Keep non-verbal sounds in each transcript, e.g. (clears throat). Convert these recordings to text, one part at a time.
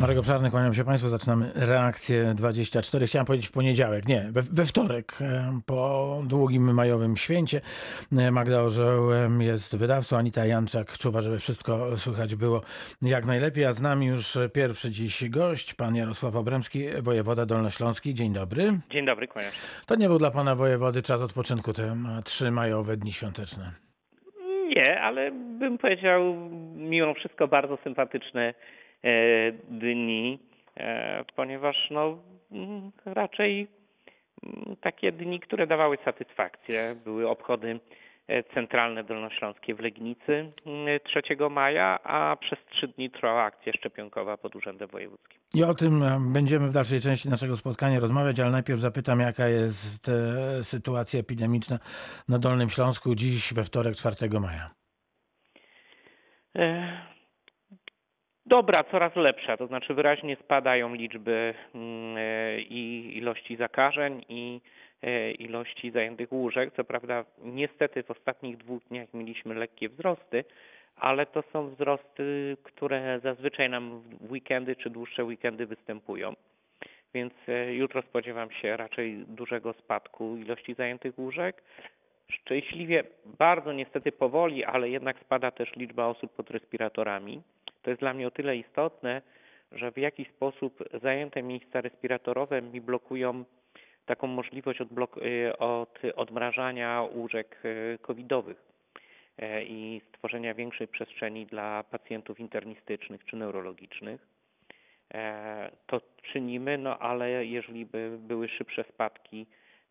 Marek Obszarny, kłaniam się Państwu. Zaczynamy reakcję 24. Chciałem powiedzieć w poniedziałek, nie, we, we wtorek, e, po długim majowym święcie. E, Magda Orzeł jest wydawcą, Anita Janczak czuwa, żeby wszystko słychać było jak najlepiej. A z nami już pierwszy dziś gość, pan Jarosław Obremski, wojewoda dolnośląski. Dzień dobry. Dzień dobry, kłaniam się. To nie był dla pana wojewody czas odpoczynku, te trzy majowe dni świąteczne. Nie, ale bym powiedział mimo wszystko bardzo sympatyczne dni, e, ponieważ no mm, raczej mm, takie dni, które dawały satysfakcję. Były obchody e, centralne dolnośląskie w Legnicy mm, 3 maja, a przez trzy dni trwała akcja szczepionkowa pod Urzędem Wojewódzkim. I o tym e, będziemy w dalszej części naszego spotkania rozmawiać, ale najpierw zapytam, jaka jest e, sytuacja epidemiczna na Dolnym Śląsku dziś we wtorek 4 maja. Dobra, coraz lepsza, to znaczy wyraźnie spadają liczby mm, e, i ilości zakażeń i e, ilości zajętych łóżek. Co prawda niestety w ostatnich dwóch dniach mieliśmy lekkie wzrosty, ale to są wzrosty, które zazwyczaj nam w weekendy czy dłuższe weekendy występują. Więc e, jutro spodziewam się raczej dużego spadku ilości zajętych łóżek. Szczęśliwie, bardzo niestety powoli, ale jednak spada też liczba osób pod respiratorami. To jest dla mnie o tyle istotne, że w jakiś sposób zajęte miejsca respiratorowe mi blokują taką możliwość odblok- y, od odmrażania łóżek y, covidowych e, i stworzenia większej przestrzeni dla pacjentów internistycznych czy neurologicznych. E, To czynimy, no ale jeżeli by były szybsze spadki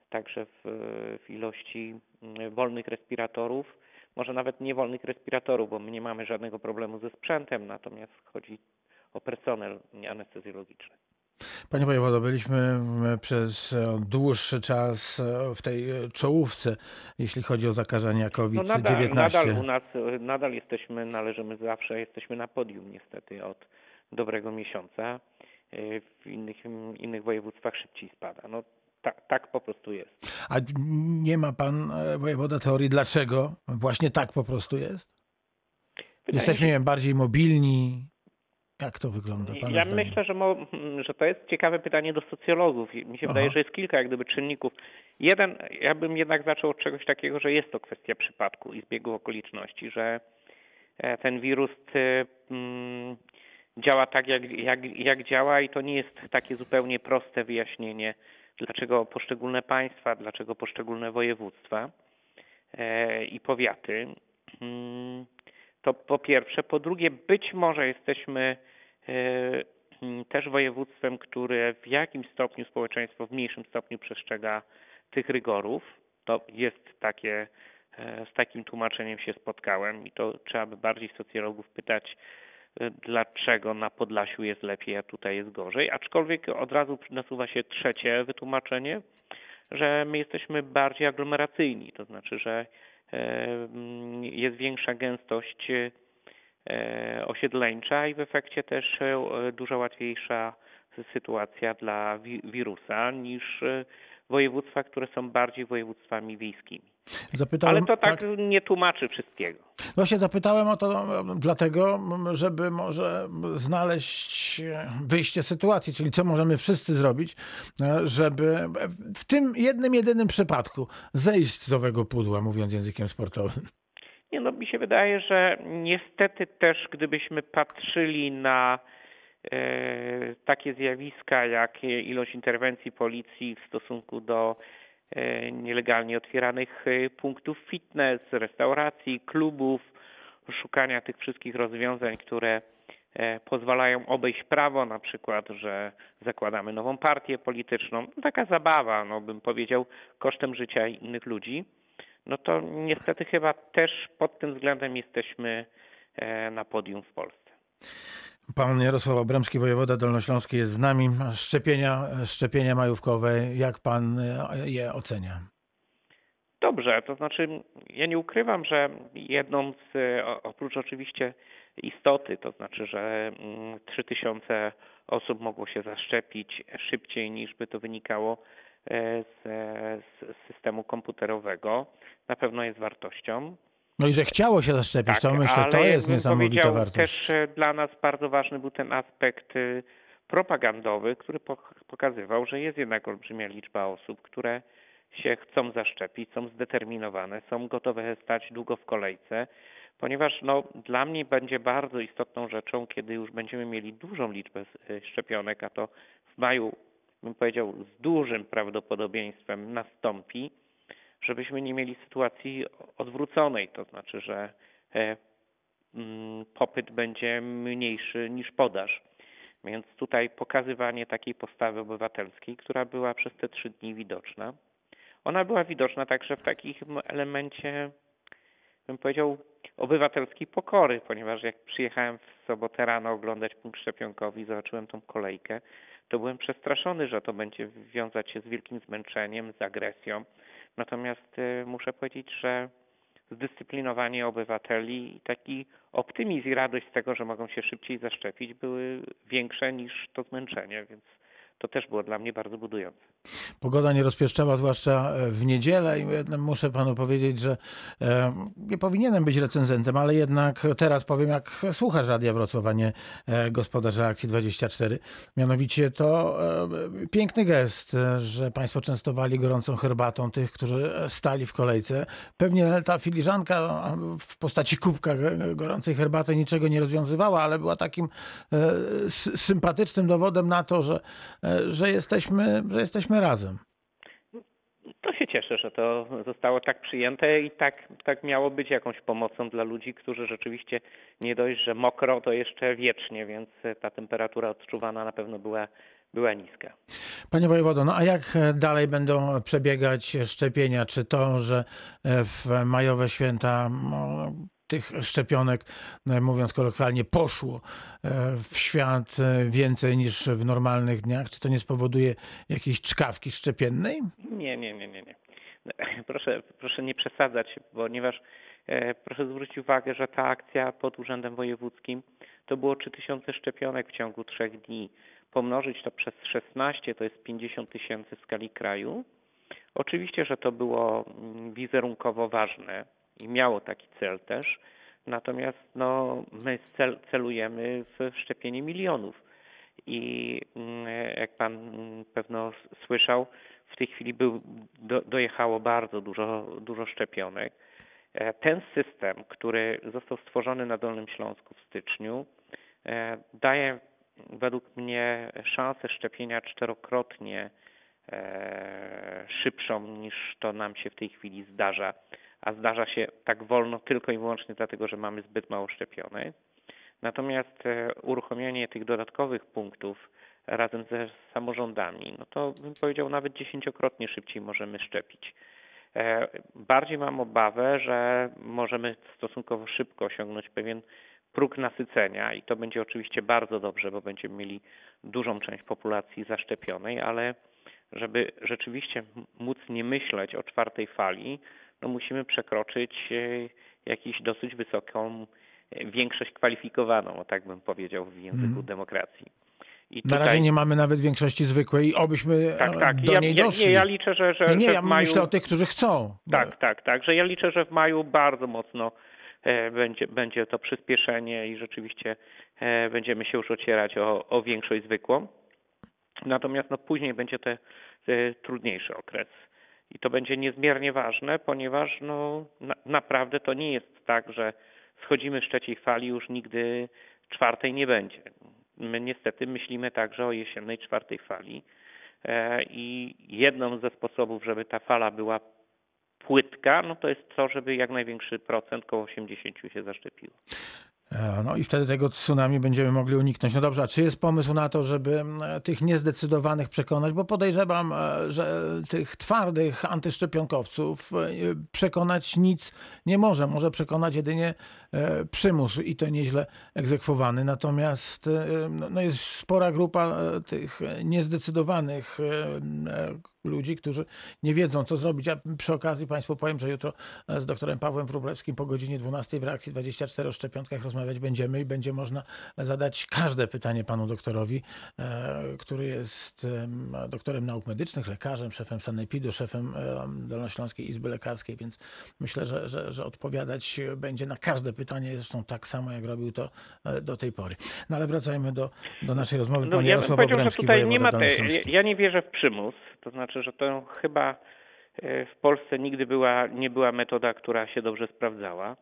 także w, w ilości mm, wolnych respiratorów, może nawet nie wolnych respiratorów, bo my nie mamy żadnego problemu ze sprzętem, natomiast chodzi o personel anestezjologiczny. Panie wojewodo, byliśmy przez e, dłuższy czas e, w tej e, czołówce, jeśli chodzi o zakażenia No COVID-19. nadal, nadal u nas, nadal jesteśmy, należymy zawsze, jesteśmy na podium niestety od dobrego miesiąca. W innych, innych województwach szybciej spada. No tak, tak po prostu jest. A nie ma pan e, wojewoda teorii, dlaczego właśnie tak po prostu jest? Wydaje Jesteśmy wiem, bardziej mobilni. Jak to wygląda? Pana Ja zdaniem? myślę, że, mo, że to jest ciekawe pytanie do socjologów. Mi się wydaje, Aha. że jest kilka jak gdyby czynników. Jeden, ja bym jednak zaczął od czegoś takiego, że jest to kwestia przypadku i zbiegu okoliczności, że e, ten wirus e, mm, działa tak, jak, jak, jak działa i to nie jest takie zupełnie proste wyjaśnienie, dlaczego poszczególne państwa, dlaczego poszczególne województwa e, i powiaty. Mm, To po pierwsze. Po drugie, być może jesteśmy e, mm, też województwem, które w jakimś stopniu społeczeństwo w mniejszym stopniu przestrzega tych rygorów. To jest takie, e, z takim tłumaczeniem się spotkałem i to trzeba by bardziej socjologów pytać, dlaczego na Podlasiu jest lepiej, a tutaj jest gorzej. Aczkolwiek od razu nasuwa się trzecie wytłumaczenie, że my jesteśmy bardziej aglomeracyjni, to znaczy, że e, mm, jest większa gęstość e, osiedleńcza i w efekcie też e, dużo łatwiejsza sytuacja dla wi- wirusa niż województwa, które są bardziej województwami wiejskimi. Zapytałem, Ale to tak nie tłumaczy wszystkiego. Właśnie zapytałem o to dlatego, żeby może znaleźć e, wyjście z sytuacji, czyli co możemy wszyscy zrobić, e, żeby w tym jednym, jedynym przypadku zejść z owego pudła, mówiąc językiem sportowym. Nie no, mi się wydaje, że niestety też gdybyśmy patrzyli na e, takie zjawiska jak ilość interwencji policji w stosunku do e, nielegalnie otwieranych e, punktów fitness, restauracji, klubów, szukania tych wszystkich rozwiązań, które e, pozwalają obejść prawo, na przykład, że zakładamy nową partię polityczną. No, taka zabawa, no bym powiedział, kosztem życia innych ludzi no to niestety chyba też pod tym względem jesteśmy na podium w Polsce. Pan Jarosław Obremski, wojewoda dolnośląski jest z nami. Szczepienia, szczepienia majówkowe, jak pan e, je ocenia? Dobrze, to znaczy ja nie ukrywam, że jedną z, e, oprócz oczywiście istoty, to znaczy, że mm, 3000 osób mogło się zaszczepić szybciej niż by to wynikało e, z, z systemu komputerowego, na pewno jest wartością. No i że chciało się zaszczepić, to myślę, Tak, to jest niesamowita wartość. Też e, dla nas bardzo ważny był ten aspekt y, propagandowy, który pok- pokazywał, że jest jednak olbrzymia liczba osób, które się chcą zaszczepić, są zdeterminowane, są gotowe stać długo w kolejce, ponieważ no, dla mnie będzie bardzo istotną rzeczą, kiedy już będziemy mieli dużą liczbę y, szczepionek, a to w maju, bym powiedział, z dużym prawdopodobieństwem nastąpi, żebyśmy nie mieli sytuacji odwróconej, to znaczy, że e, mm, popyt będzie mniejszy niż podaż. Więc tutaj pokazywanie takiej postawy obywatelskiej, która była przez te trzy dni widoczna, ona była widoczna także w takim elemencie, bym powiedział, obywatelskiej pokory, ponieważ jak przyjechałem w sobotę rano oglądać punkt szczepionkowy zobaczyłem tą kolejkę, to byłem przestraszony, że to będzie wiązać się z wielkim zmęczeniem, z agresją. Natomiast y, muszę powiedzieć, że zdyscyplinowanie obywateli i taki optymizm i radość z tego, że mogą się szybciej zaszczepić, były większe niż to zmęczenie, więc to też było dla mnie bardzo budujące. Pogoda nie rozpieszczała, zwłaszcza e, w niedzielę i muszę panu powiedzieć, że e, nie powinienem być recenzentem, ale jednak teraz powiem, jak słuchasz Radia Wrocław, a nie e, gospodarz Reakcji 24. Mianowicie to piękny gest, że państwo częstowali gorącą herbatą tych, którzy stali w kolejce. Pewnie ta filiżanka w postaci kubka gorącej herbaty niczego nie rozwiązywała, ale była takim sympatycznym dowodem na to, że, że, jesteśmy, że jesteśmy razem. To się cieszę, że to zostało tak przyjęte i tak, tak miało być jakąś pomocą dla ludzi, którzy rzeczywiście nie dość, że mokro, to jeszcze wiecznie, więc ta temperatura odczuwana na pewno była, była niska. Panie wojewodo, no a jak dalej będą przebiegać szczepienia? Czy to, że w majowe święta no, tych szczepionek, e, mówiąc kolokwialnie, poszło e, w świat e, więcej niż w normalnych dniach, czy to nie spowoduje jakiejś czkawki szczepiennej? Nie, nie, nie, nie, nie. (clears throat) Proszę, proszę nie przesadzać, ponieważ proszę zwrócić uwagę, że ta akcja pod Urzędem Wojewódzkim to było 3000 szczepionek w ciągu trzech dni. Pomnożyć to przez 16 to jest 50 tysięcy w skali kraju. Oczywiście, że to było mm, wizerunkowo ważne i miało taki cel też. Natomiast no, my cel, celujemy w szczepienie milionów. I mm, jak pan pewno słyszał, w tej chwili był, do, dojechało bardzo dużo, dużo szczepionek. E, Ten system, który został stworzony na Dolnym Śląsku w styczniu, e, daje według mnie szansę szczepienia czterokrotnie e, szybszą niż to nam się w tej chwili zdarza, a zdarza się tak wolno tylko i wyłącznie dlatego, że mamy zbyt mało szczepionek. Natomiast e, uruchomienie tych dodatkowych punktów razem ze samorządami, no to bym powiedział nawet dziesięciokrotnie szybciej możemy szczepić. E, Bardziej mam obawę, że możemy stosunkowo szybko osiągnąć pewien próg nasycenia i to będzie oczywiście bardzo dobrze, bo będziemy mieli dużą część populacji zaszczepionej, ale żeby rzeczywiście móc nie myśleć o czwartej fali, no musimy przekroczyć e, jakąś dosyć wysoką e, większość kwalifikowaną, o tak bym powiedział w języku Mhm. demokracji. I Na razie nie mamy nawet większości zwykłej i obyśmy tak, e, tak. do ja, niej ja, doszli. nie, ja liczę, że, że, nie, nie, że ja maju... myślę o tych, którzy chcą. Tak, tak, tak. Że ja liczę, że w maju bardzo mocno będzie, będzie to przyspieszenie i rzeczywiście będziemy się już ocierać o, o większość zwykłą. Natomiast no, później będzie to e, trudniejszy okres. I to będzie niezmiernie ważne, ponieważ no, na, naprawdę to nie jest tak, że schodzimy z trzeciej fali, już nigdy czwartej nie będzie. My niestety myślimy także o jesiennej czwartej fali. E, I jedną ze sposobów, żeby ta fala była płytka, no to jest to, żeby jak największy procent, około 80 się zaszczepiło. E, No i wtedy tego tsunami będziemy mogli uniknąć. No dobrze, a czy jest pomysł na to, żeby tych niezdecydowanych przekonać? Bo podejrzewam, e, że tych twardych antyszczepionkowców e, przekonać nic nie może. Może przekonać jedynie przymus i to nieźle egzekwowany. Natomiast no- no jest spora grupa tych niezdecydowanych, ludzi, którzy nie wiedzą, co zrobić. Ja przy okazji Państwu powiem, że jutro e, z doktorem Pawłem Wróblewskim po godzinie 12 w reakcji 24 o szczepionkach rozmawiać będziemy i będzie można zadać każde pytanie panu doktorowi, e, który jest em, doktorem nauk medycznych, lekarzem, szefem Sanepidu, szefem em, Dolnośląskiej Izby Lekarskiej, więc myślę, że, że, że odpowiadać będzie na każde pytanie, zresztą tak samo, jak robił to e, do tej pory. No ale wracajmy do, do naszej rozmowy. No, Pan ja bym Jarosław Obremski, tutaj nie ma te, ja nie wierzę w przymus, to znaczy, że to chyba e, w Polsce nigdy była, nie była metoda, która się dobrze sprawdzała.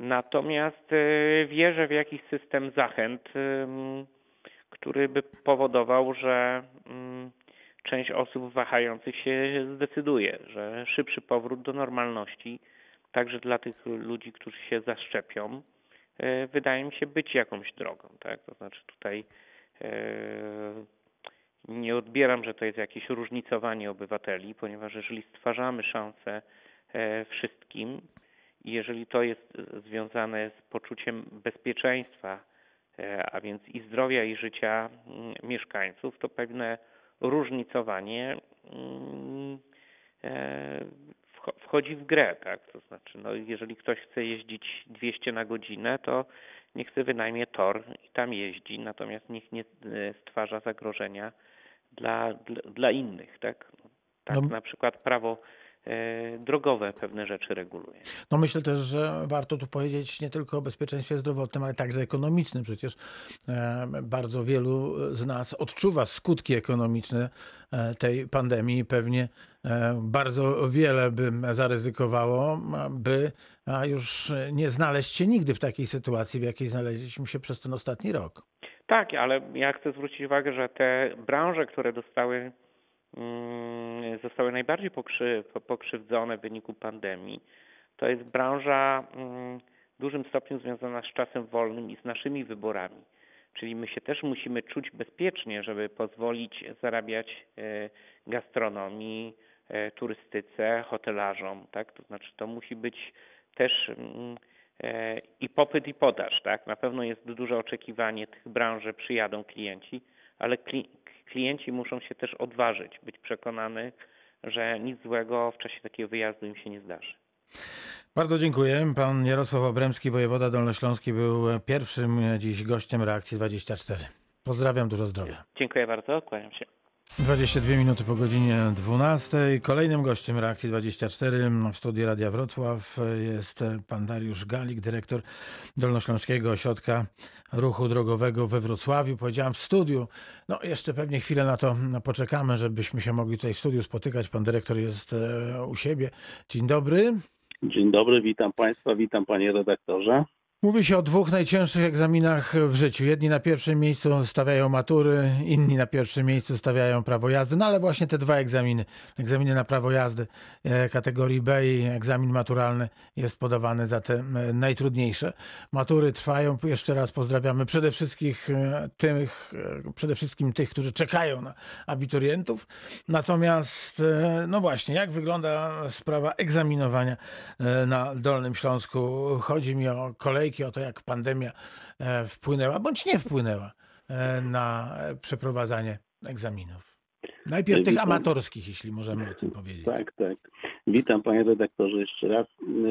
Natomiast e, wierzę w jakiś system zachęt, który by powodował, że ym, część osób wahających się zdecyduje, że szybszy powrót do normalności, także dla tych ludzi, którzy się zaszczepią, e, wydaje mi się być jakąś drogą. Tak? To znaczy tutaj nie odbieram, że to jest jakieś różnicowanie obywateli, ponieważ jeżeli stwarzamy szansę e, wszystkim i jeżeli to jest związane z poczuciem bezpieczeństwa, e, a więc i zdrowia, i życia mm, mieszkańców, to pewne różnicowanie mm, e, wcho- wchodzi w grę, tak? To znaczy, no, jeżeli ktoś chce jeździć 200 na godzinę, to niech sobie wynajmie tor i tam jeździ, natomiast niech nie stwarza zagrożenia dla, dla, dla innych, tak? Tak No- na przykład prawo e, drogowe pewne rzeczy reguluje. No myślę też, że warto tu powiedzieć nie tylko o bezpieczeństwie zdrowotnym, ale także ekonomicznym. Przecież e, bardzo wielu z nas odczuwa skutki ekonomiczne e, tej pandemii. i Pewnie bardzo wiele bym zaryzykowało, by już nie znaleźć się nigdy w takiej sytuacji, w jakiej znaleźliśmy się przez ten ostatni rok. Tak, ale ja chcę zwrócić uwagę, że te branże, które dostały, mm, zostały najbardziej pokrzy, po- pokrzywdzone w wyniku pandemii, to jest branża mm, w dużym stopniu związana z czasem wolnym i z naszymi wyborami. Czyli my się też musimy czuć bezpiecznie, żeby pozwolić zarabiać e, gastronomii, e, turystyce, hotelarzom, tak? To znaczy to musi być też mm, i popyt i podaż, tak? Na pewno jest duże oczekiwanie tych branż, że przyjadą klienci, ale kli- klienci muszą się też odważyć, być przekonany, że nic złego w czasie takiego wyjazdu im się nie zdarzy. Bardzo dziękuję. Pan Jarosław Obremski, wojewoda dolnośląski, był pierwszym dziś gościem Reakcji 24. Pozdrawiam, dużo zdrowia. Dziękuję bardzo, kłaniam się. 22 minuty po godzinie 12. Kolejnym gościem Reakcji 24 w studiu Radia Wrocław jest pan Dariusz Galik, dyrektor Dolnośląskiego Ośrodka Ruchu Drogowego we Wrocławiu. Powiedziałem w studiu, no jeszcze pewnie chwilę na to poczekamy, żebyśmy się mogli tutaj w studiu spotykać. Pan dyrektor jest e, u siebie. Dzień dobry. Dzień dobry, witam Państwa, witam Panie redaktorze. Mówi się o dwóch najcięższych egzaminach w życiu. Jedni na pierwszym miejscu stawiają matury, inni na pierwszym miejscu stawiają prawo jazdy. No ale właśnie te dwa egzaminy, egzaminy na prawo jazdy e, kategorii B i egzamin maturalny jest podawany za te e, najtrudniejsze. Matury trwają. Jeszcze raz pozdrawiamy przede wszystkim tych, e, przede wszystkim tych, którzy czekają na abiturientów. Natomiast no właśnie, jak wygląda sprawa egzaminowania na Dolnym Śląsku? Chodzi mi o kolejki, o to, jak pandemia e, wpłynęła, bądź nie wpłynęła e, na e, przeprowadzanie egzaminów. Najpierw tych amatorskich, jeśli możemy o tym powiedzieć. Tak, tak. Witam Panie redaktorze jeszcze raz.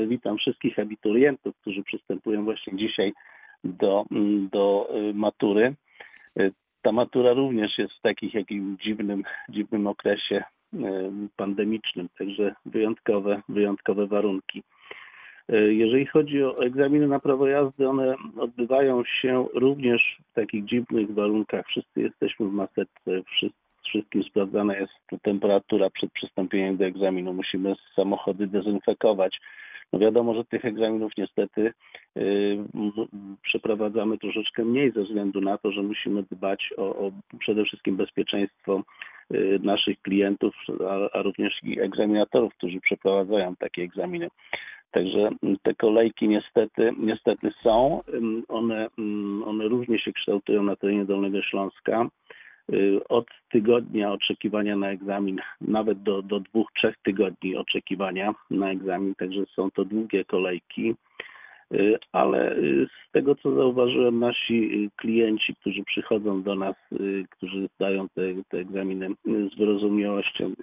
Witam wszystkich abiturientów, którzy przystępują właśnie dzisiaj do, do y, matury. Ta matura również jest w takich jakim dziwnym, dziwnym okresie pandemicznym, także wyjątkowe, wyjątkowe warunki. Y, Jeżeli chodzi o egzaminy na prawo jazdy, one odbywają się również w takich dziwnych warunkach. Wszyscy jesteśmy w maseczce, wszystkim sprawdzana jest temperatura przed przystąpieniem do egzaminu. Musimy samochody dezynfekować. No wiadomo, że tych egzaminów niestety y, przeprowadzamy troszeczkę mniej ze względu na to, że musimy dbać o, o przede wszystkim bezpieczeństwo y, naszych klientów, a, a również egzaminatorów, którzy przeprowadzają takie egzaminy. Także te kolejki niestety, niestety są. One, one różnie się kształtują na terenie Dolnego Śląska. Y, Od tygodnia oczekiwania na egzamin, nawet do, do dwóch, trzech tygodni oczekiwania na egzamin, także są to długie kolejki. Y, Ale y, z tego, co zauważyłem, nasi klienci, którzy przychodzą do nas, którzy zdają te, te egzaminy z wyrozumiałością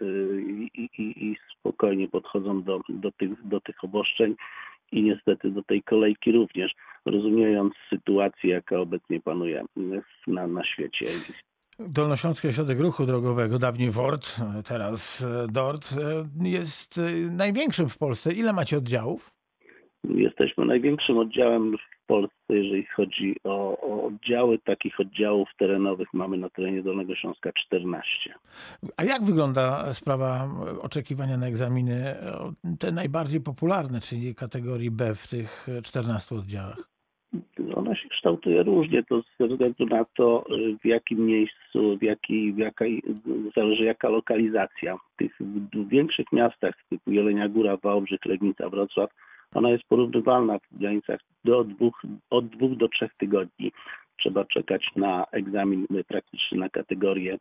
i, i, i spokojnie podchodzą do, do, tych, do tych i niestety do tej kolejki również, rozumiejąc sytuację, jaka obecnie panuje na, na świecie. Dolnośląski Ośrodek Ruchu Drogowego, dawniej WORT, teraz e, DORT, e, jest e, największym w Polsce. Ile macie oddziałów? Jesteśmy największym oddziałem w Polsce, jeżeli chodzi o, o oddziały. Takich oddziałów terenowych mamy na terenie Dolnego Śląska 14. A jak wygląda sprawa oczekiwania na egzaminy, te najbardziej popularne, czyli kategorii B w tych 14 oddziałach? Ona się kształtuje różnie, to ze względu na to, w jakim miejscu, w jakiej, w jakiej zależy jaka lokalizacja. W tych większych miastach typu Jelenia Góra, Wałbrzych, Legnica, Wrocław, ona jest porównywalna w granicach do dwóch, od dwóch do trzech tygodni. Trzeba czekać na egzamin praktyczny na kategorię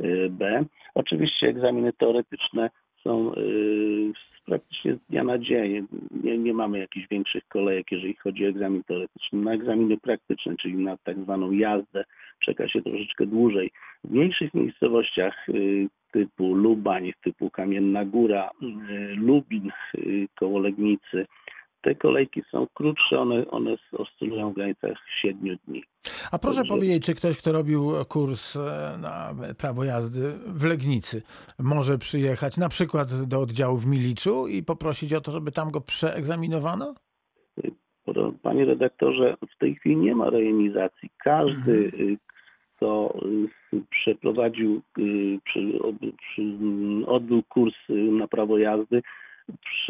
y, B. Oczywiście egzaminy teoretyczne są y, praktycznie z dnia na dzień. Nie, nie mamy jakichś większych kolejek, jeżeli chodzi o egzamin teoretyczny. Na egzaminy praktyczne, czyli na tak zwaną jazdę, czeka się troszeczkę dłużej. W mniejszych miejscowościach y, typu Lubań, typu Kamienna Góra, y, Lubin koło Legnicy, te kolejki są krótsze, one, one oscylują w granicach 7 dni. A proszę Dobrze. powiedzieć, czy ktoś, kto robił kurs e, na prawo jazdy w Legnicy, może przyjechać na przykład do oddziału w Miliczu i poprosić o to, żeby tam go przeegzaminowano? Panie redaktorze, w tej chwili nie ma rejonizacji. Każdy, y, kto y, przeprowadził, y, mm, odbył kurs na prawo jazdy,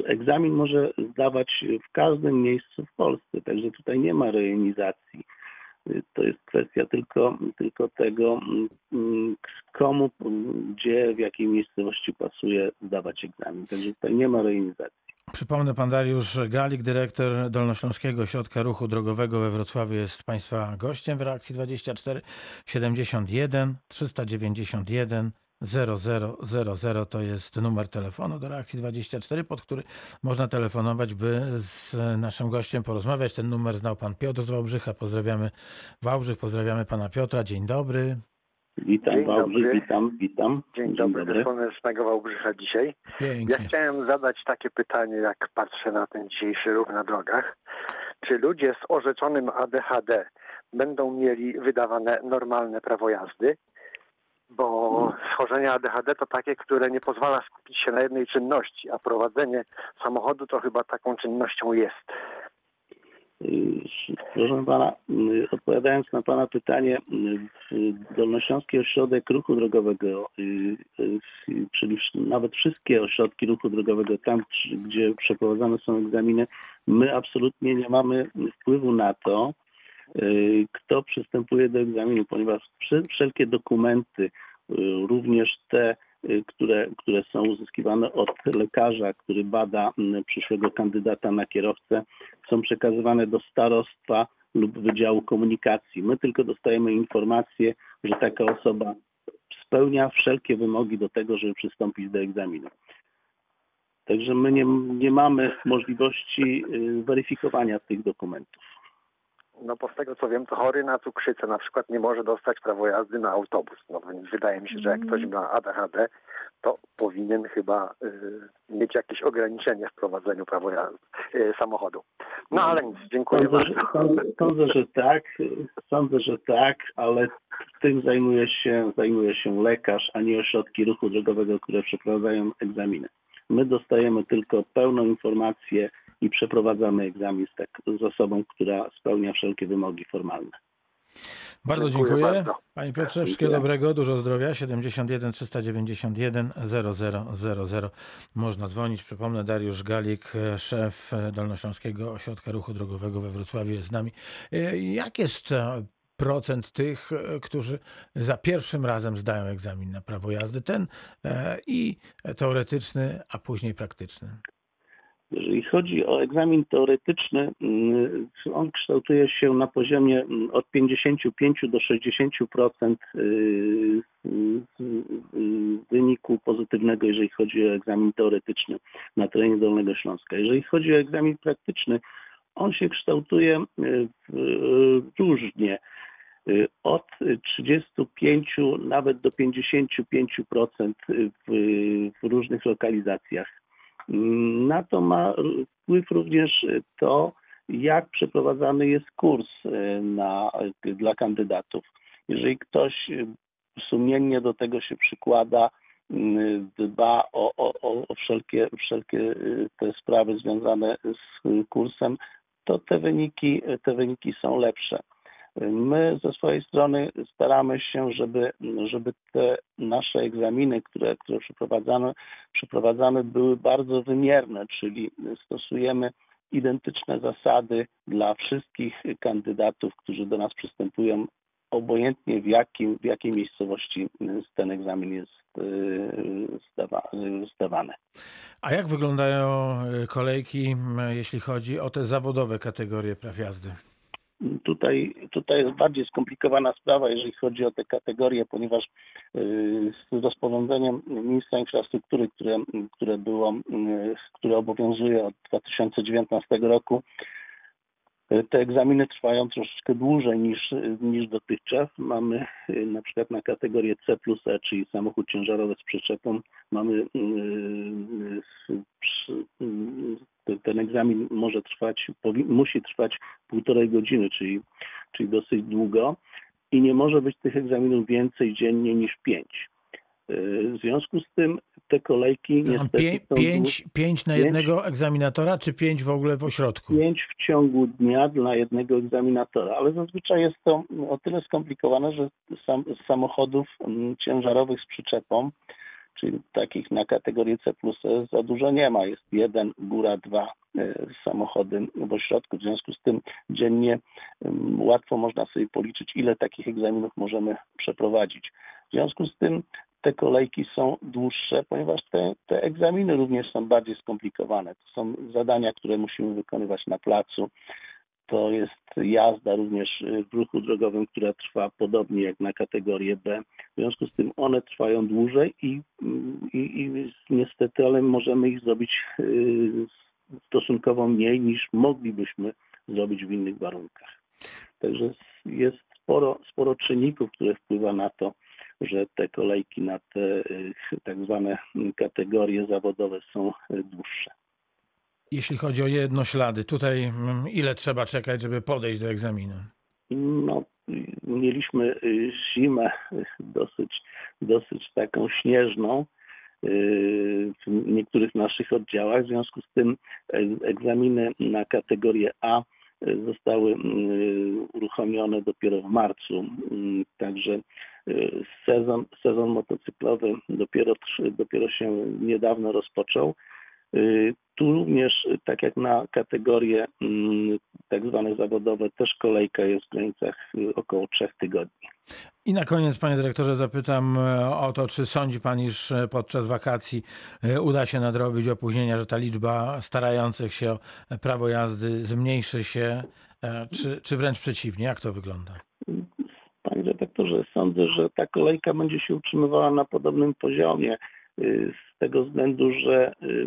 egzamin może zdawać w każdym miejscu w Polsce, także tutaj nie ma rejonizacji. To jest kwestia tylko, tylko tego, mm, komu, gdzie, w jakiej miejscowości pasuje zdawać egzamin. Także tutaj nie ma rejonizacji. Przypomnę, pan Dariusz Galik, dyrektor Dolnośląskiego Ośrodka Ruchu Drogowego we Wrocławiu jest Państwa gościem w reakcji 24 71 391 0000 to jest numer telefonu do reakcji 24, pod który można telefonować, by z naszym gościem porozmawiać. Ten numer znał pan Piotr z Wałbrzycha. Pozdrawiamy Wałbrzych, pozdrawiamy pana Piotra. Dzień dobry. Witam Dzień Wałbrzych, dobry. witam, witam. Dzień dobry, ze Słonecznego Wałbrzycha dzisiaj. Ja Pięknie. chciałem zadać takie pytanie, jak patrzę na ten dzisiejszy ruch na drogach. Czy ludzie z orzeczonym ADHD będą mieli wydawane normalne prawo jazdy? Bo schorzenie ADHD to takie, które nie pozwala skupić się na jednej czynności, a prowadzenie samochodu to chyba taką czynnością jest. Y, Proszę pana, y, odpowiadając na pana pytanie, y, Dolnośląski Ośrodek Ruchu Drogowego, y, y, czyli wsz- nawet wszystkie ośrodki ruchu drogowego, tam gdzie przeprowadzane są egzaminy, my absolutnie nie mamy wpływu na to, y, kto przystępuje do egzaminu, ponieważ wsze- wszelkie dokumenty, y, również te, y, które, które są uzyskiwane od lekarza, który bada przyszłego kandydata na kierowcę, są przekazywane do starostwa lub Wydziału Komunikacji. My tylko dostajemy informację, że taka osoba spełnia wszelkie wymogi do tego, żeby przystąpić do egzaminu. Także my nie, nie mamy możliwości y, weryfikowania tych dokumentów. No bo z tego co wiem, to chory na cukrzycę na przykład nie może dostać prawo jazdy na autobus. No więc wydaje mi się, że jak ktoś ma ADHD, to powinien chyba y, mieć jakieś ograniczenie w prowadzeniu prawa jazdy, y, samochodu. No ale nic, dziękuję Sądzę, bardzo. sądzę, sądzę, że tak, sądzę, że tak, ale tym zajmuje się, zajmuje się lekarz, a nie ośrodki ruchu drogowego, które przeprowadzają egzaminy. My dostajemy tylko pełną informację i przeprowadzamy egzamin z, tak, z osobą, która spełnia wszelkie wymogi formalne. Bardzo Dziękuję dziękuję. bardzo. Panie Piotrze, wszystkiego dobrego, dużo zdrowia. 71 391 0000. Można dzwonić. Przypomnę, Dariusz Galik, szef Dolnośląskiego Ośrodka Ruchu Drogowego we Wrocławiu jest z nami. E, Jak jest e, procent tych, e, którzy za pierwszym razem zdają egzamin na prawo jazdy, ten e, i teoretyczny, a później praktyczny? Jeżeli chodzi o egzamin teoretyczny, mm, on kształtuje się na poziomie mm, od 55 do 60% y, y, y, wyniku pozytywnego, jeżeli chodzi o egzamin teoretyczny na terenie Dolnego Śląska. Jeżeli chodzi o egzamin praktyczny, on się kształtuje różnie. Y, Od 35 nawet do 55% w, w różnych lokalizacjach. Na to ma wpływ również to, jak przeprowadzany jest kurs y, na, dla kandydatów. Jeżeli ktoś y, sumiennie do tego się przykłada, y, dba o, o, o- wszelkie, wszelkie y, te sprawy związane z y, kursem, to te wyniki, te wyniki są lepsze. My ze swojej strony staramy się, żeby, żeby te nasze egzaminy, które, które przeprowadzane, przeprowadzane były bardzo wymierne, czyli stosujemy identyczne zasady dla wszystkich kandydatów, którzy do nas przystępują, obojętnie w, jakim, w jakiej miejscowości ten egzamin jest zdawa, zdawany. A jak wyglądają kolejki, jeśli chodzi o te zawodowe kategorie praw jazdy? Tutaj, tutaj jest bardziej skomplikowana sprawa, jeżeli chodzi o te kategorie, ponieważ y, z rozporządzeniem ministra infrastruktury, które, które było, y, które obowiązuje od 2019 roku, te egzaminy trwają troszeczkę dłużej niż, niż dotychczas. Mamy y, na przykład na kategorię C E, czyli samochód ciężarowy z przyczepą, mamy ten egzamin może trwać, musi trwać półtorej godziny, czyli, czyli dosyć długo i nie może być tych egzaminów więcej dziennie niż pięć. Y, W związku z tym te kolejki niestety Pię, są pięć, pięć na pięć. jednego egzaminatora, czy pięć w ogóle w ośrodku? pięć w ciągu dnia dla jednego egzaminatora, ale zazwyczaj jest to o tyle skomplikowane, że sam, z samochodów mm, ciężarowych z przyczepą, czyli takich na kategorię C plus za dużo nie ma. Jest jeden, góra dwa e, samochody w ośrodku. W związku z tym dziennie mm, łatwo można sobie policzyć, ile takich egzaminów możemy przeprowadzić. W związku z tym te kolejki są dłuższe, ponieważ te, te egzaminy również są bardziej skomplikowane. To są zadania, które musimy wykonywać na placu. To jest jazda również w ruchu drogowym, która trwa podobnie jak na kategorię B. W związku z tym one trwają dłużej i, i, i niestety, ale możemy ich zrobić y, stosunkowo mniej niż moglibyśmy zrobić w innych warunkach. Także jest sporo, sporo czynników, które wpływa na to, że te kolejki na te y, tak zwane kategorie zawodowe są y, dłuższe. Jeśli chodzi o jednoślady, tutaj mm, ile trzeba czekać, żeby podejść do egzaminu? No, mieliśmy y, zimę dosyć, dosyć taką śnieżną y, w niektórych naszych oddziałach. W związku z tym egzaminy na kategorię A y, zostały y, uruchomione dopiero w marcu. Y, Także sezon, sezon motocyklowy dopiero, dopiero się niedawno rozpoczął. Tu również, tak jak na kategorie mm, tak zwane zawodowe, też kolejka jest w granicach y, około trzech tygodni. I na koniec, panie dyrektorze, zapytam e, o to, czy sądzi pan, iż e, podczas wakacji e, uda się nadrobić opóźnienia, że ta liczba starających się o prawo jazdy zmniejszy się, czy, czy wręcz przeciwnie? Jak to wygląda? Panie redaktorze, sądzę, że ta kolejka będzie się utrzymywała na podobnym poziomie y, z tego względu, że y,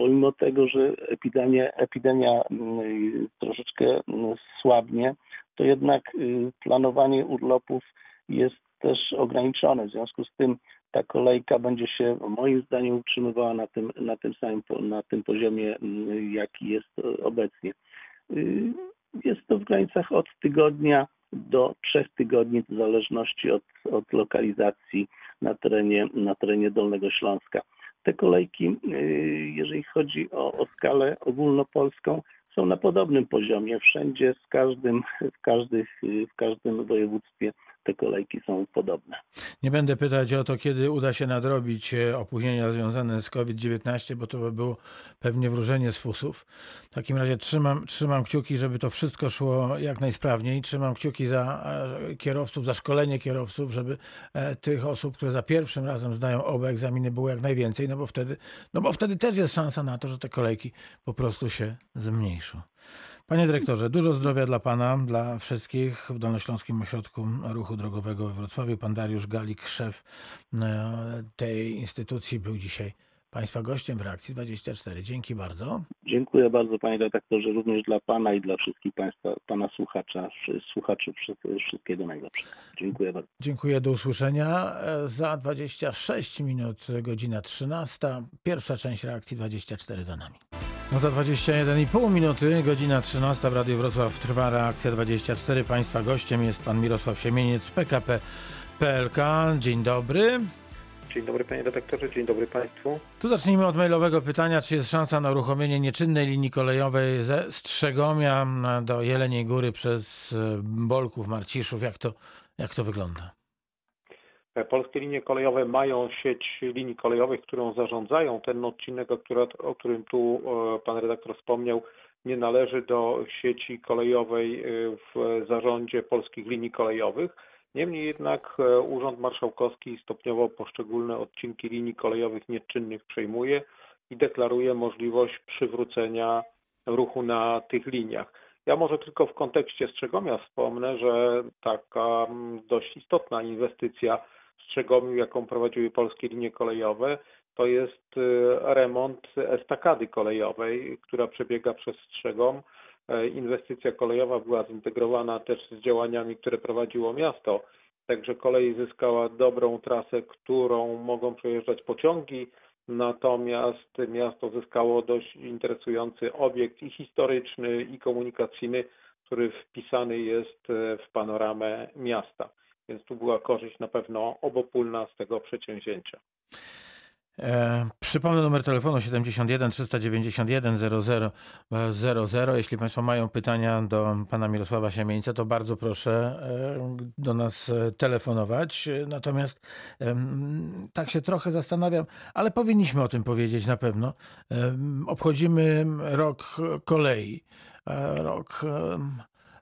pomimo tego, że epidemia, epidemia y, troszeczkę y, słabnie, to jednak y, planowanie urlopów jest też ograniczone. W związku z tym ta kolejka będzie się moim zdaniem utrzymywała na tym, na tym samym na tym poziomie, y, jaki jest y, obecnie. Y, Jest to w granicach od tygodnia do trzech tygodni, w zależności od, od lokalizacji na terenie, na terenie Dolnego Śląska. Te kolejki, y, jeżeli chodzi o, o skalę ogólnopolską, są na podobnym poziomie. Wszędzie, z każdym, w, każdych, w każdym województwie te kolejki są podobne. Nie będę pytać o to, kiedy uda się nadrobić e, opóźnienia związane z COVID-19, bo to by było pewnie wróżenie z fusów. W takim razie trzymam, trzymam kciuki, żeby to wszystko szło jak najsprawniej. Trzymam kciuki za e, kierowców, za szkolenie kierowców, żeby e, tych osób, które za pierwszym razem zdają oba egzaminy było jak najwięcej, no bo wtedy, no bo wtedy też jest szansa na to, że te kolejki po prostu się zmniejszą. Panie dyrektorze, dużo zdrowia dla Pana, dla wszystkich w Dolnośląskim Ośrodku Ruchu Drogowego we Wrocławiu. Pan Dariusz Galik, szef e, tej instytucji, był dzisiaj Państwa gościem w reakcji 24. Dzięki bardzo. Dziękuję bardzo panie redaktorze, również dla pana i dla wszystkich państwa, pana słuchacza, słuchaczy wszystkiego najlepszego. Dziękuję bardzo. Dziękuję, do usłyszenia. E, Za 26 minut, godzina 13. Pierwsza część reakcji 24 za nami. No za 21,5 minuty, godzina 13 w Radiu Wrocław trwa reakcja 24. Państwa gościem jest pan Mirosław Siemieniec PKP PLK. Dzień dobry. Dzień dobry panie redaktorze, dzień dobry państwu. Tu zacznijmy od mailowego pytania, czy jest szansa na uruchomienie nieczynnej linii kolejowej ze Strzegomia do Jeleniej Góry przez e, Bolków, Marciszów. Jak to, jak to wygląda? E, polskie linie kolejowe mają sieć linii kolejowych, którą zarządzają. Ten odcinek, o, który, o którym tu e, pan redaktor wspomniał, nie należy do sieci kolejowej w zarządzie polskich linii kolejowych. Niemniej jednak e, Urząd Marszałkowski stopniowo poszczególne odcinki linii kolejowych nieczynnych przejmuje i deklaruje możliwość przywrócenia ruchu na tych liniach. Ja może tylko w kontekście Strzegomia wspomnę, że taka dość istotna inwestycja Strzegomiu, jaką prowadziły polskie linie kolejowe, to jest e, remont estakady kolejowej, która przebiega przez Strzegom E, inwestycja kolejowa była zintegrowana też z działaniami, które prowadziło miasto. Także kolej zyskała dobrą trasę, którą mogą przejeżdżać pociągi, natomiast miasto zyskało dość interesujący obiekt i historyczny, i komunikacyjny, który wpisany jest e, w panoramę miasta. Więc tu była korzyść na pewno obopólna z tego przedsięwzięcia. E, przypomnę numer telefonu 71 391 0000. Jeśli Państwo mają pytania do pana Mirosława Siemieńca, to bardzo proszę e, do nas e, telefonować. Natomiast e, tak się trochę zastanawiam, ale powinniśmy o tym powiedzieć na pewno. Obchodzimy rok kolei. E, rok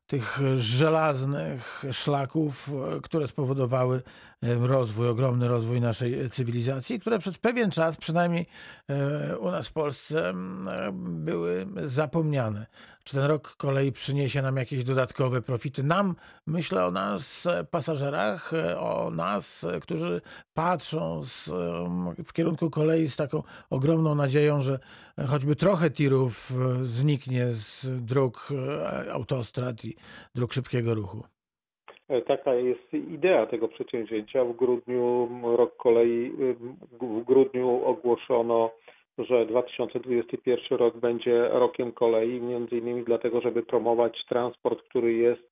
tych żelaznych szlaków, które spowodowały rozwój, ogromny rozwój naszej cywilizacji, które przez pewien czas, przynajmniej e, u nas w Polsce, były zapomniane. Czy ten rok kolei przyniesie nam jakieś dodatkowe profity? Nam, myślę o nas, pasażerach, e, o nas, którzy patrzą z, w kierunku kolei z taką ogromną nadzieją, że choćby trochę tirów e, zniknie z dróg autostrad i dróg szybkiego ruchu. E, taka jest idea tego przedsięwzięcia. W grudniu rok kolei, w grudniu ogłoszono, że 2021 rok będzie rokiem kolei, między innymi dlatego, żeby promować transport, który jest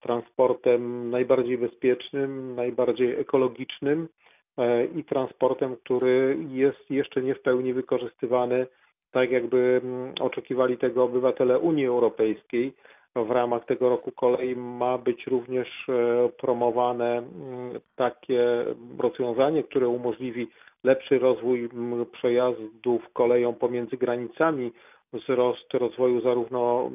transportem najbardziej bezpiecznym, najbardziej ekologicznym e, i transportem, który jest jeszcze nie w pełni wykorzystywany tak, jakby oczekiwali tego obywatele Unii Europejskiej w ramach tego roku kolei ma być również e, promowane takie rozwiązanie, które umożliwi lepszy rozwój przejazdów koleją pomiędzy granicami, wzrost rozwoju zarówno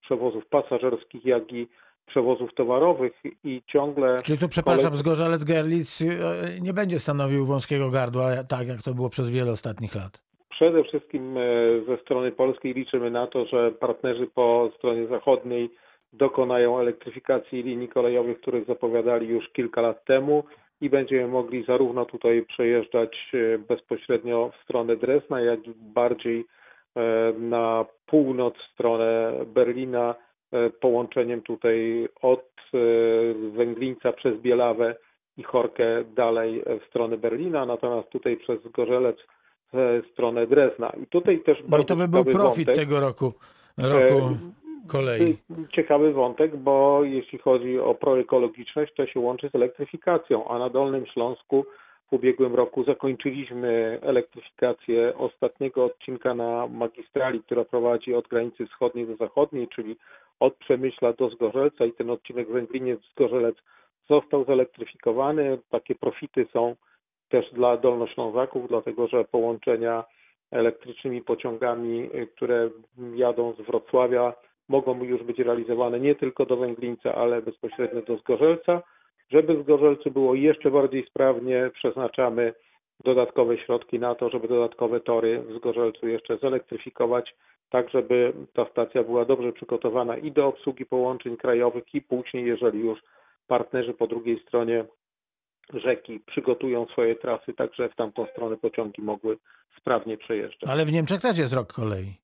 przewozów pasażerskich, jak i przewozów towarowych i ciągle... Czyli tu, przepraszam, kolej... Zgorzelec Gerlitz e, nie będzie stanowił wąskiego gardła, tak jak to było przez wiele ostatnich lat. Przede wszystkim e, ze strony polskiej liczymy na to, że partnerzy po stronie zachodniej dokonają elektryfikacji linii kolejowych, których zapowiadali już kilka lat temu i będziemy mogli zarówno tutaj przejeżdżać e, bezpośrednio w stronę Dresna, jak i bardziej e, na północ w stronę Berlina połączeniem tutaj od Węglińca przez Bielawę i Chorkę dalej w stronę Berlina, natomiast tutaj przez Gorzelec w stronę Drezna. I tutaj też no i to by był profit wątek. tego roku, roku e, kolei. Ciekawy wątek, bo jeśli chodzi o proekologiczność, to się łączy z elektryfikacją, a na Dolnym Śląsku w ubiegłym roku zakończyliśmy elektryfikację ostatniego odcinka na magistrali, która prowadzi od granicy wschodniej do zachodniej, czyli od Przemyśla do Zgorzelca i ten odcinek Węgliniec-Zgorzelec został zelektryfikowany. Takie profity są też dla Dolnoślązaków, dlatego że połączenia elektrycznymi pociągami, y, które jadą z Wrocławia, mogą już być realizowane nie tylko do Węglińca, ale bezpośrednio do Zgorzelca. Żeby Zgorzelcu było jeszcze bardziej sprawnie, przeznaczamy dodatkowe środki na to, żeby dodatkowe tory w Zgorzelcu jeszcze zelektryfikować, tak żeby ta stacja była dobrze przygotowana i do obsługi połączeń krajowych i później, jeżeli już partnerzy po drugiej stronie rzeki przygotują swoje trasy, tak że w tamtą stronę pociągi mogły sprawnie przejeżdżać. Ale w Niemczech też jest rok kolei.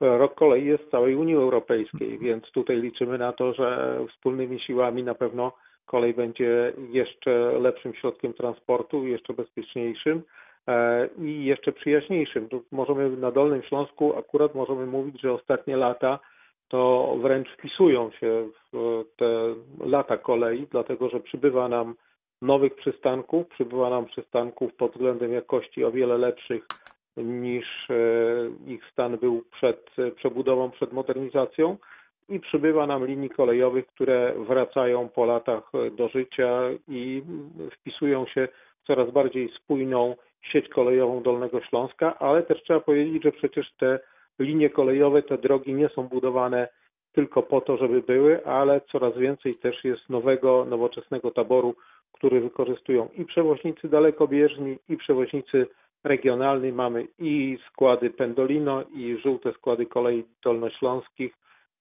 Rok kolei jest w całej Unii Europejskiej, więc tutaj liczymy na to, że wspólnymi siłami na pewno kolej będzie jeszcze lepszym środkiem transportu, jeszcze bezpieczniejszym e, i jeszcze przyjaźniejszym. Tu możemy na Dolnym Śląsku akurat możemy mówić, że ostatnie lata to wręcz wpisują się w te lata kolei, dlatego że przybywa nam nowych przystanków, przybywa nam przystanków pod względem jakości o wiele lepszych niż e, ich stan był przed e, przebudową, przed modernizacją. I przybywa nam linii kolejowych, które wracają po latach do życia i wpisują się w coraz bardziej spójną sieć kolejową Dolnego Śląska, ale też trzeba powiedzieć, że przecież te linie kolejowe, te drogi nie są budowane tylko po to, żeby były, ale coraz więcej też jest nowego, nowoczesnego taboru, który wykorzystują i przewoźnicy dalekobieżni, i przewoźnicy regionalni. Mamy i składy Pendolino, i żółte składy kolei dolnośląskich,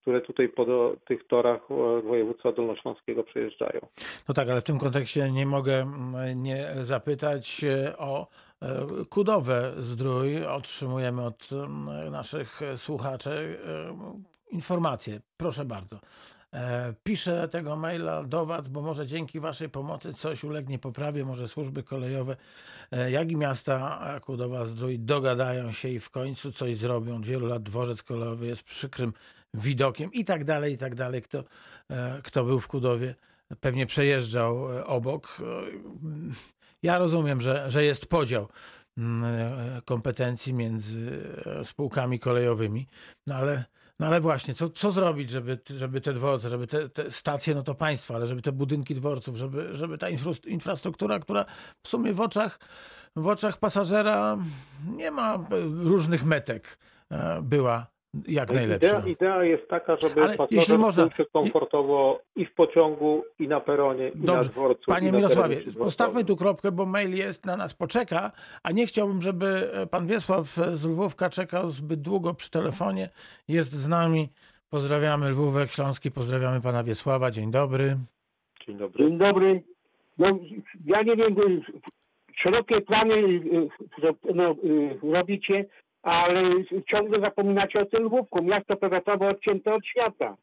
które tutaj po do, tych torach e, województwa dolnośląskiego przejeżdżają. No tak, ale w tym kontekście nie mogę mm, nie zapytać e, o e, Kudowę Zdrój. Otrzymujemy od mm, naszych słuchaczy informacje. Proszę bardzo. Piszę tego maila do Was, bo może dzięki Waszej pomocy coś ulegnie poprawie, może służby kolejowe, jak i miasta Kudowa Zdrój dogadają się i w końcu coś zrobią. Od wielu lat dworzec kolejowy jest przykrym widokiem i tak dalej, i tak dalej. Kto, kto był w Kudowie, pewnie przejeżdżał obok. Ja rozumiem, że, że jest podział kompetencji między spółkami kolejowymi, no ale, no ale właśnie, co, co zrobić, żeby, żeby te dworce, żeby te, te stacje, no to państwa, ale żeby te budynki dworców, żeby, żeby ta infrastruktura, która w sumie w oczach, w oczach pasażera nie ma różnych metek, była jak najlepsza. Idea, idea jest taka, żeby Ale jeśli pasażer można- czuł się komfortowo i w pociągu, i na peronie, i na Dobrze. dworcu. Panie na Mirosławie, postawmy tu kropkę, bo mail jest, na nas poczeka, a nie chciałbym, żeby pan Wiesław z Lwówka czekał zbyt długo przy telefonie. Jest z nami. Pozdrawiamy Lwówek Śląski, pozdrawiamy pana Wiesława. Dzień dobry. Dzień dobry. Dzień dobry. No, ja nie wiem, y, szerokie plany y, y, no, robicie, ale ciągle zapominacie o tym Lwówku. Miasto powiatowe odcięte od świata.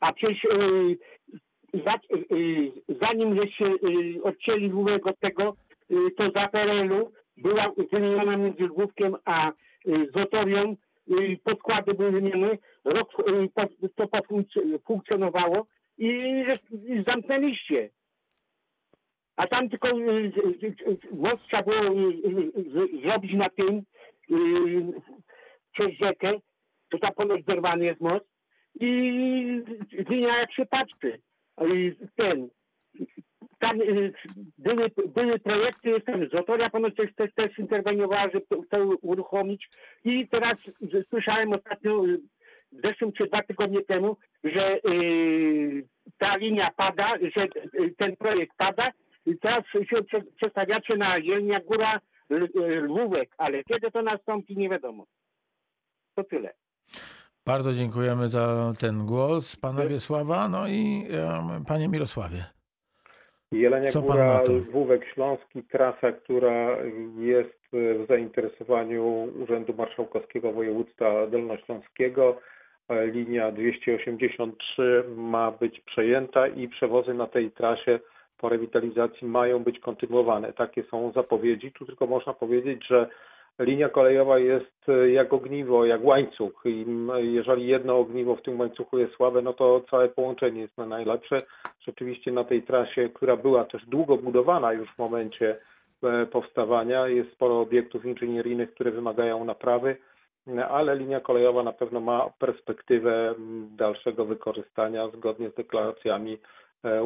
A przecież y, za, y, zanim żeście y, odcięli Lwówek od tego, y, to za PRL-u była wymieniona między Lwówkiem a y, Zotorią. Y, podkłady były wymienione. Rok y, to funkcjonowało i, i zamknęliście. A tam tylko y, y, y, most trzeba było y, y, y, zrobić na tym y, przez rzekę, to tam ponoć zerwany jest most i linia jak się patrzy. I ten, tam y, były, były projekty, tam Zotoria ponoć też, też, też interweniowała, żeby to, uruchomić i teraz słyszałem ostatnio y, w zeszłym czy dwa tygodnie temu, że y, ta linia pada, że ten projekt pada i teraz się prze- przestawiacie na Jelnia Góra Lwówek, ale kiedy to nastąpi nie wiadomo. To tyle. Bardzo dziękujemy za ten głos pana Wiesława. No i em, panie Mirosławie. Jelenia Co Góra? Lwówek Śląski, trasa, która jest w zainteresowaniu Urzędu Marszałkowskiego Województwa Dolnośląskiego. E, Linia 283 ma być przejęta i przewozy na tej trasie po rewitalizacji mają być kontynuowane. Takie są zapowiedzi. Tu tylko można powiedzieć, że linia kolejowa jest e, jak ogniwo, jak łańcuch. I jeżeli jedno ogniwo w tym łańcuchu jest słabe, no to całe połączenie jest na najlepsze. Rzeczywiście na tej trasie, która była też długo budowana już w momencie e, powstawania, jest sporo obiektów inżynieryjnych, które wymagają naprawy, ale linia kolejowa na pewno ma perspektywę dalszego wykorzystania zgodnie z deklaracjami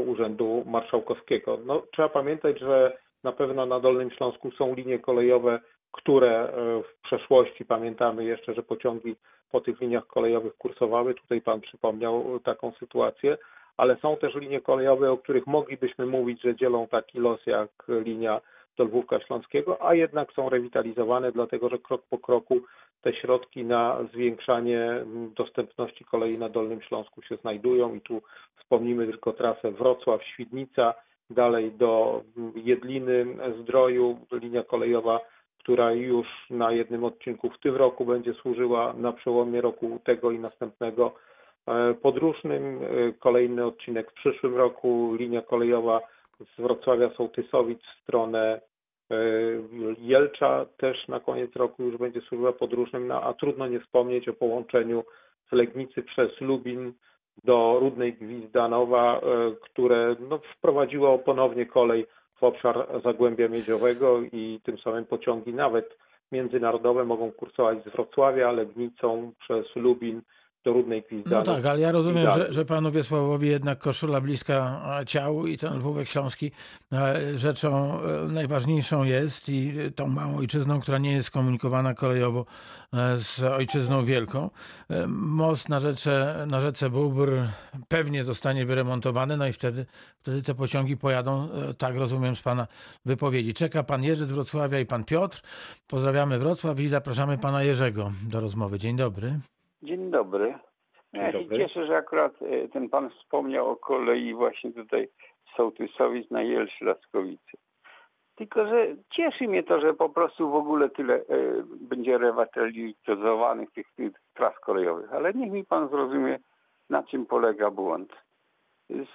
Urzędu Marszałkowskiego. No, trzeba pamiętać, że na pewno na Dolnym Śląsku są linie kolejowe, które e, w przeszłości pamiętamy jeszcze, że pociągi po tych liniach kolejowych kursowały. Tutaj Pan przypomniał taką sytuację, ale są też linie kolejowe, o których moglibyśmy mówić, że dzielą taki los jak linia do Lwówka Śląskiego, a jednak są rewitalizowane, dlatego że krok po kroku te środki na zwiększanie mm, dostępności kolei na Dolnym Śląsku się znajdują i tu wspomnimy tylko trasę Wrocław-Świdnica, dalej do Jedliny, Zdroju, linia kolejowa, która już na jednym odcinku w tym roku będzie służyła na przełomie roku tego i następnego e, podróżnym. E, Kolejny odcinek w przyszłym roku, linia kolejowa z Wrocławia Sołtysowic w stronę Jelcza też na koniec roku już będzie służyła podróżnym, no, a trudno nie wspomnieć o połączeniu z Legnicy przez Lubin do Rudnej Gwizdanowa, e, które no, wprowadziło ponownie kolej w obszar Zagłębia Miedziowego i tym samym pociągi nawet międzynarodowe mogą kursować z Wrocławia, Legnicą przez Lubin do Rudnej No tak, ale ja rozumiem, że, że panu Wiesławowi jednak koszula bliska ciału i ten Lwówek Śląski e, rzeczą e, najważniejszą jest i tą małą ojczyzną, która nie jest skomunikowana kolejowo e, z ojczyzną wielką. Most na rzece, na rzece Bóbr pewnie zostanie wyremontowany, no i wtedy, wtedy te pociągi pojadą, tak rozumiem z pana wypowiedzi. Czeka pan Jerzy z Wrocławia i pan Piotr. Pozdrawiamy Wrocław i zapraszamy pana Jerzego do rozmowy. Dzień dobry. Dzień dobry. Ja się cieszę, że akurat e, ten pan wspomniał o kolei właśnie tutaj z Sołtysowic na Jelcz Laskowice. Tylko, że cieszy mnie to, że po prostu w ogóle tyle e, będzie rewitalizowanych tych, tych tras kolejowych. Ale niech mi pan zrozumie, na czym polega błąd.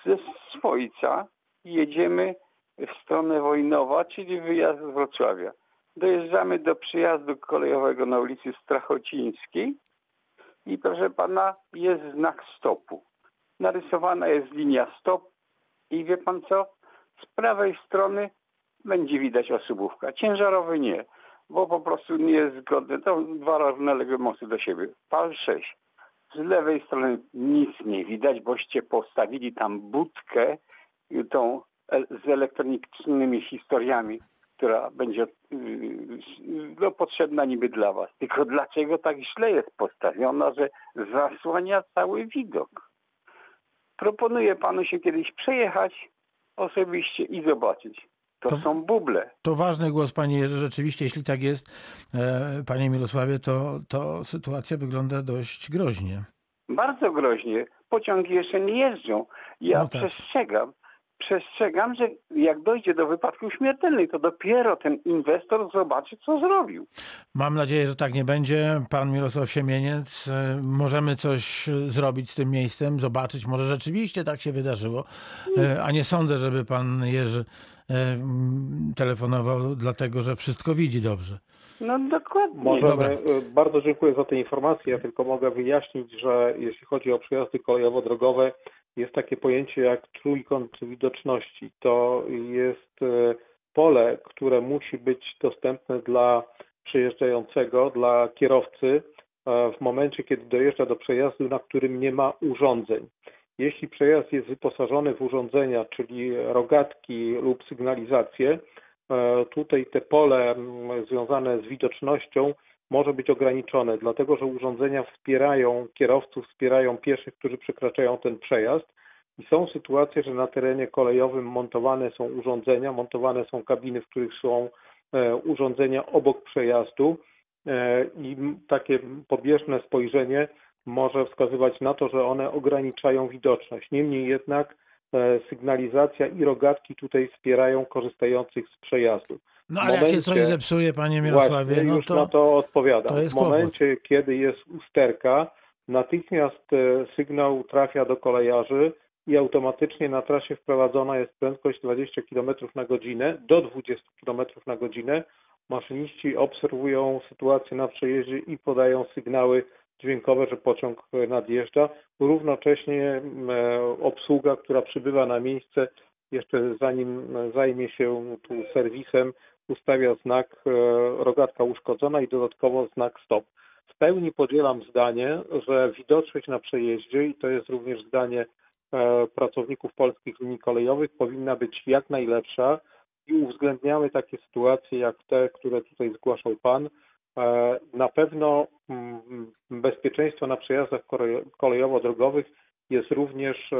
Ze Swojca jedziemy w stronę Wojnowa, czyli wyjazd z Wrocławia. Dojeżdżamy do przyjazdu kolejowego na ulicy Strachocińskiej i proszę pana, jest znak stopu. Narysowana jest linia stop i wie pan co? Z prawej strony będzie widać osobówka. Ciężarowy nie, bo po prostu nie jest zgodny. To dwa równoległe mosty do siebie. PAL 6. Z lewej strony nic nie widać, boście postawili tam budkę tą z elektronicznymi historiami, która będzie y, no, potrzebna niby dla was. Tylko dlaczego tak źle jest postawiona, że zasłania cały widok? Proponuję panu się kiedyś przejechać osobiście i zobaczyć. To, To- są buble. To ważny głos, panie Jerzy. Rzeczywiście, jeśli tak jest, e, panie Mirosławie, to, to sytuacja wygląda dość groźnie. Bardzo groźnie. Pociągi jeszcze nie jeżdżą. Ja No tak. przestrzegam. Przestrzegam, że jak dojdzie do wypadków śmiertelnych, to dopiero ten inwestor zobaczy, co zrobił. Mam nadzieję, że tak nie będzie. Pan Mirosław Siemieniec, e, możemy coś zrobić z tym miejscem, zobaczyć, może rzeczywiście tak się wydarzyło, E, a nie sądzę, żeby pan Jerzy e, telefonował dlatego, że wszystko widzi dobrze. No dokładnie. Możemy, bardzo dziękuję za te informacje. Ja tylko mogę wyjaśnić, że jeśli chodzi o przejazdy kolejowo-drogowe, jest takie pojęcie jak trójkąt widoczności. To jest e, pole, które musi być dostępne dla przejeżdżającego, dla kierowcy e, w momencie, kiedy dojeżdża do przejazdu, na którym nie ma urządzeń. Jeśli przejazd jest wyposażony w urządzenia, czyli rogatki lub sygnalizację, E, tutaj te pole związane z widocznością może być ograniczone, dlatego że urządzenia wspierają kierowców, wspierają pieszych, którzy przekraczają ten przejazd. I są sytuacje, że na terenie kolejowym montowane są urządzenia, montowane są kabiny, w których są e, urządzenia obok przejazdu e, i takie pobieżne spojrzenie może wskazywać na to, że one ograniczają widoczność. Niemniej jednak sygnalizacja i rogatki tutaj wspierają korzystających z przejazdu. No ale jak się coś momencie- zepsuje, panie Mirosławie, Właśnie, no to... na to odpowiadam. to w momencie, kiedy jest usterka, natychmiast e, sygnał trafia do kolejarzy i automatycznie na trasie wprowadzona jest prędkość 20 km na godzinę, do 20 km na godzinę. Maszyniści obserwują sytuację na przejeździe i podają sygnały dźwiękowe, że pociąg nadjeżdża. Równocześnie e, obsługa, która przybywa na miejsce, jeszcze zanim zajmie się tu serwisem, ustawia znak e, rogatka uszkodzona i dodatkowo znak stop. W pełni podzielam zdanie, że widoczność na przejeździe, i to jest również zdanie e, pracowników polskich linii kolejowych, powinna być jak najlepsza i uwzględniamy takie sytuacje jak te, które tutaj zgłaszał Pan. E, Na pewno mm, bezpieczeństwo na przejazdach kolej- kolejowo-drogowych jest również e,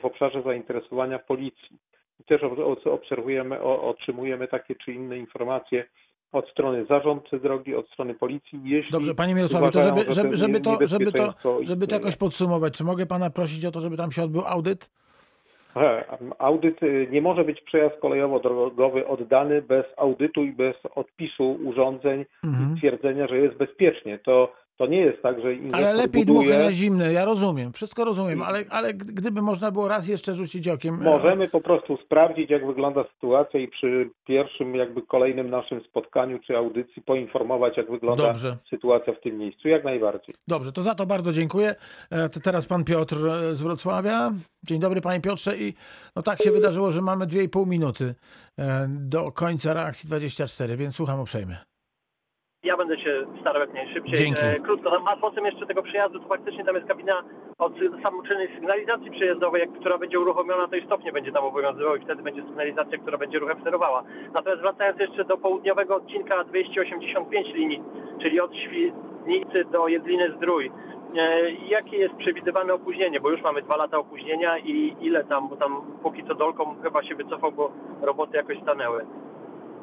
w, obszarze zainteresowania policji. Też ob- obserwujemy, otrzymujemy takie czy inne informacje od strony zarządcy drogi, od strony policji. Jeśli Dobrze, panie Mirosławie, to żeby, że żeby, żeby, to, żeby, to, żeby to jakoś podsumować, czy mogę pana prosić o to, żeby tam się odbył audyt? Audyt y, nie może być przejazd kolejowo-drogowy oddany bez audytu i bez odpisu urządzeń Mhm. i twierdzenia, że jest bezpiecznie. To, to nie jest tak, że inwestor Ale lepiej buduje... dmuchy na zimne, ja rozumiem, wszystko rozumiem, ale, ale gdy- gdyby można było raz jeszcze rzucić okiem. e, Możemy po prostu sprawdzić, jak wygląda sytuacja i przy pierwszym, jakby kolejnym naszym spotkaniu czy audycji poinformować, jak wygląda Dobrze. sytuacja w tym miejscu. Jak najbardziej. Dobrze, to za to bardzo dziękuję. E, To teraz pan Piotr e, z Wrocławia. Dzień dobry panie Piotrze i no tak się wydarzyło, że mamy 2,5 minuty do końca reakcji 24, więc słucham uprzejmie. Ja będę się starał jak najszybciej. Dzięki. E, krótko, tam, a potem jeszcze tego przejazdu, to faktycznie tam jest kabina od samoczynnej sygnalizacji przejazdowej, jak, która będzie uruchomiona, to i stopnie będzie tam obowiązywał i wtedy będzie sygnalizacja, która będzie ruchem sterowała. Natomiast wracając jeszcze do południowego odcinka 285 linii, czyli od Świdnicy do Jedliny Zdrój. E, jakie jest przewidywane opóźnienie? Bo już mamy dwa lata opóźnienia i ile tam, bo tam póki co Dolką chyba się wycofał, bo roboty jakoś stanęły.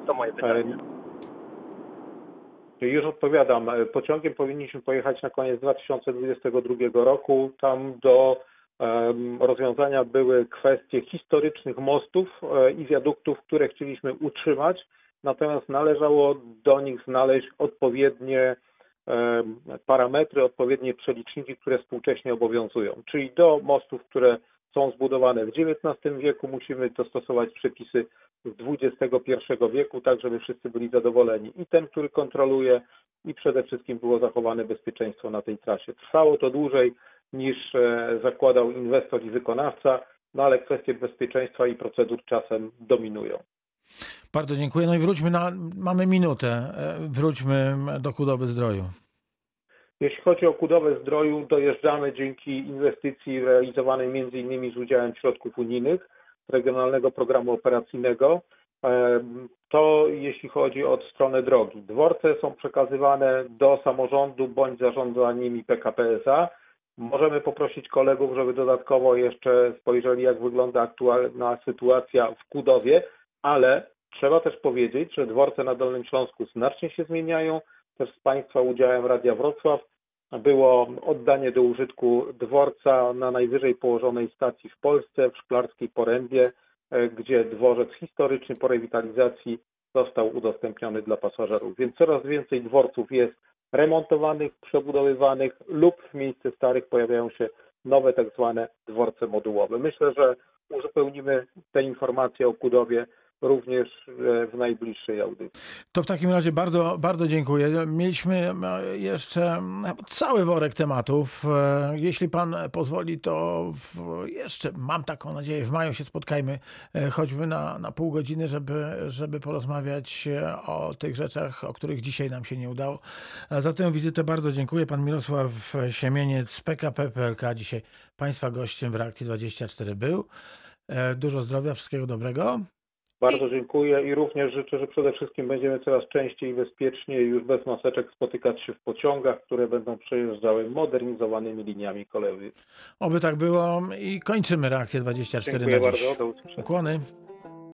To moje pytanie. Już odpowiadam. E, Pociągiem powinniśmy pojechać na koniec 2022 roku. Tam do rozwiązania były kwestie historycznych mostów e, i wiaduktów, które chcieliśmy utrzymać, natomiast należało do nich znaleźć odpowiednie parametry, odpowiednie przeliczniki, które współcześnie obowiązują. Czyli do mostów, które są zbudowane w XIX wieku, musimy dostosować przepisy z XXI wieku, tak żeby wszyscy byli zadowoleni. I ten, który kontroluje, i przede wszystkim było zachowane bezpieczeństwo na tej trasie. Trwało to dłużej niż e, zakładał inwestor i wykonawca, no ale kwestie bezpieczeństwa i procedur czasem dominują. Bardzo dziękuję. No i wróćmy na, mamy minutę, e, wróćmy do Kudowy Zdroju. Jeśli chodzi o Kudowę Zdroju, dojeżdżamy dzięki inwestycji realizowanej m.in. z udziałem środków unijnych, Regionalnego Programu Operacyjnego. To jeśli chodzi o stronę drogi. Dworce są przekazywane do samorządu bądź zarządza nimi PKP SA. Możemy poprosić kolegów, żeby dodatkowo jeszcze spojrzeli, jak wygląda aktualna sytuacja w Kudowie, ale trzeba też powiedzieć, że dworce na Dolnym Śląsku znacznie się zmieniają. Też z Państwa udziałem Radia Wrocław było oddanie do użytku dworca na najwyżej położonej stacji w Polsce, w Szklarskiej Porębie, e, gdzie dworzec historyczny po rewitalizacji został udostępniony dla pasażerów. Więc coraz więcej dworców jest remontowanych, przebudowywanych lub w miejsce starych pojawiają się nowe tak zwane dworce modułowe. Myślę, że uzupełnimy te informacje o Kudowie również e, w najbliższej audycji. To w takim razie bardzo, bardzo dziękuję. Mieliśmy e, jeszcze mm, cały worek tematów. E, Jeśli pan pozwoli, to jeszcze mam taką nadzieję, w maju się spotkajmy e, choćby na, na pół godziny, żeby, żeby porozmawiać e, o tych rzeczach, o których dzisiaj nam się nie udało. Za tę wizytę bardzo dziękuję. Pan Mirosław Siemieniec z PKP PLK dzisiaj państwa gościem w Reakcji 24 był. E, Dużo zdrowia, wszystkiego dobrego. Bardzo dziękuję i również życzę, że przede wszystkim będziemy coraz częściej i bezpieczniej już bez maseczek spotykać się w pociągach, które będą przejeżdżały modernizowanymi liniami kolejowymi. Oby tak było i kończymy reakcję 24 Dziękuję na dziś. bardzo. Do usłyszenia. Ukłony.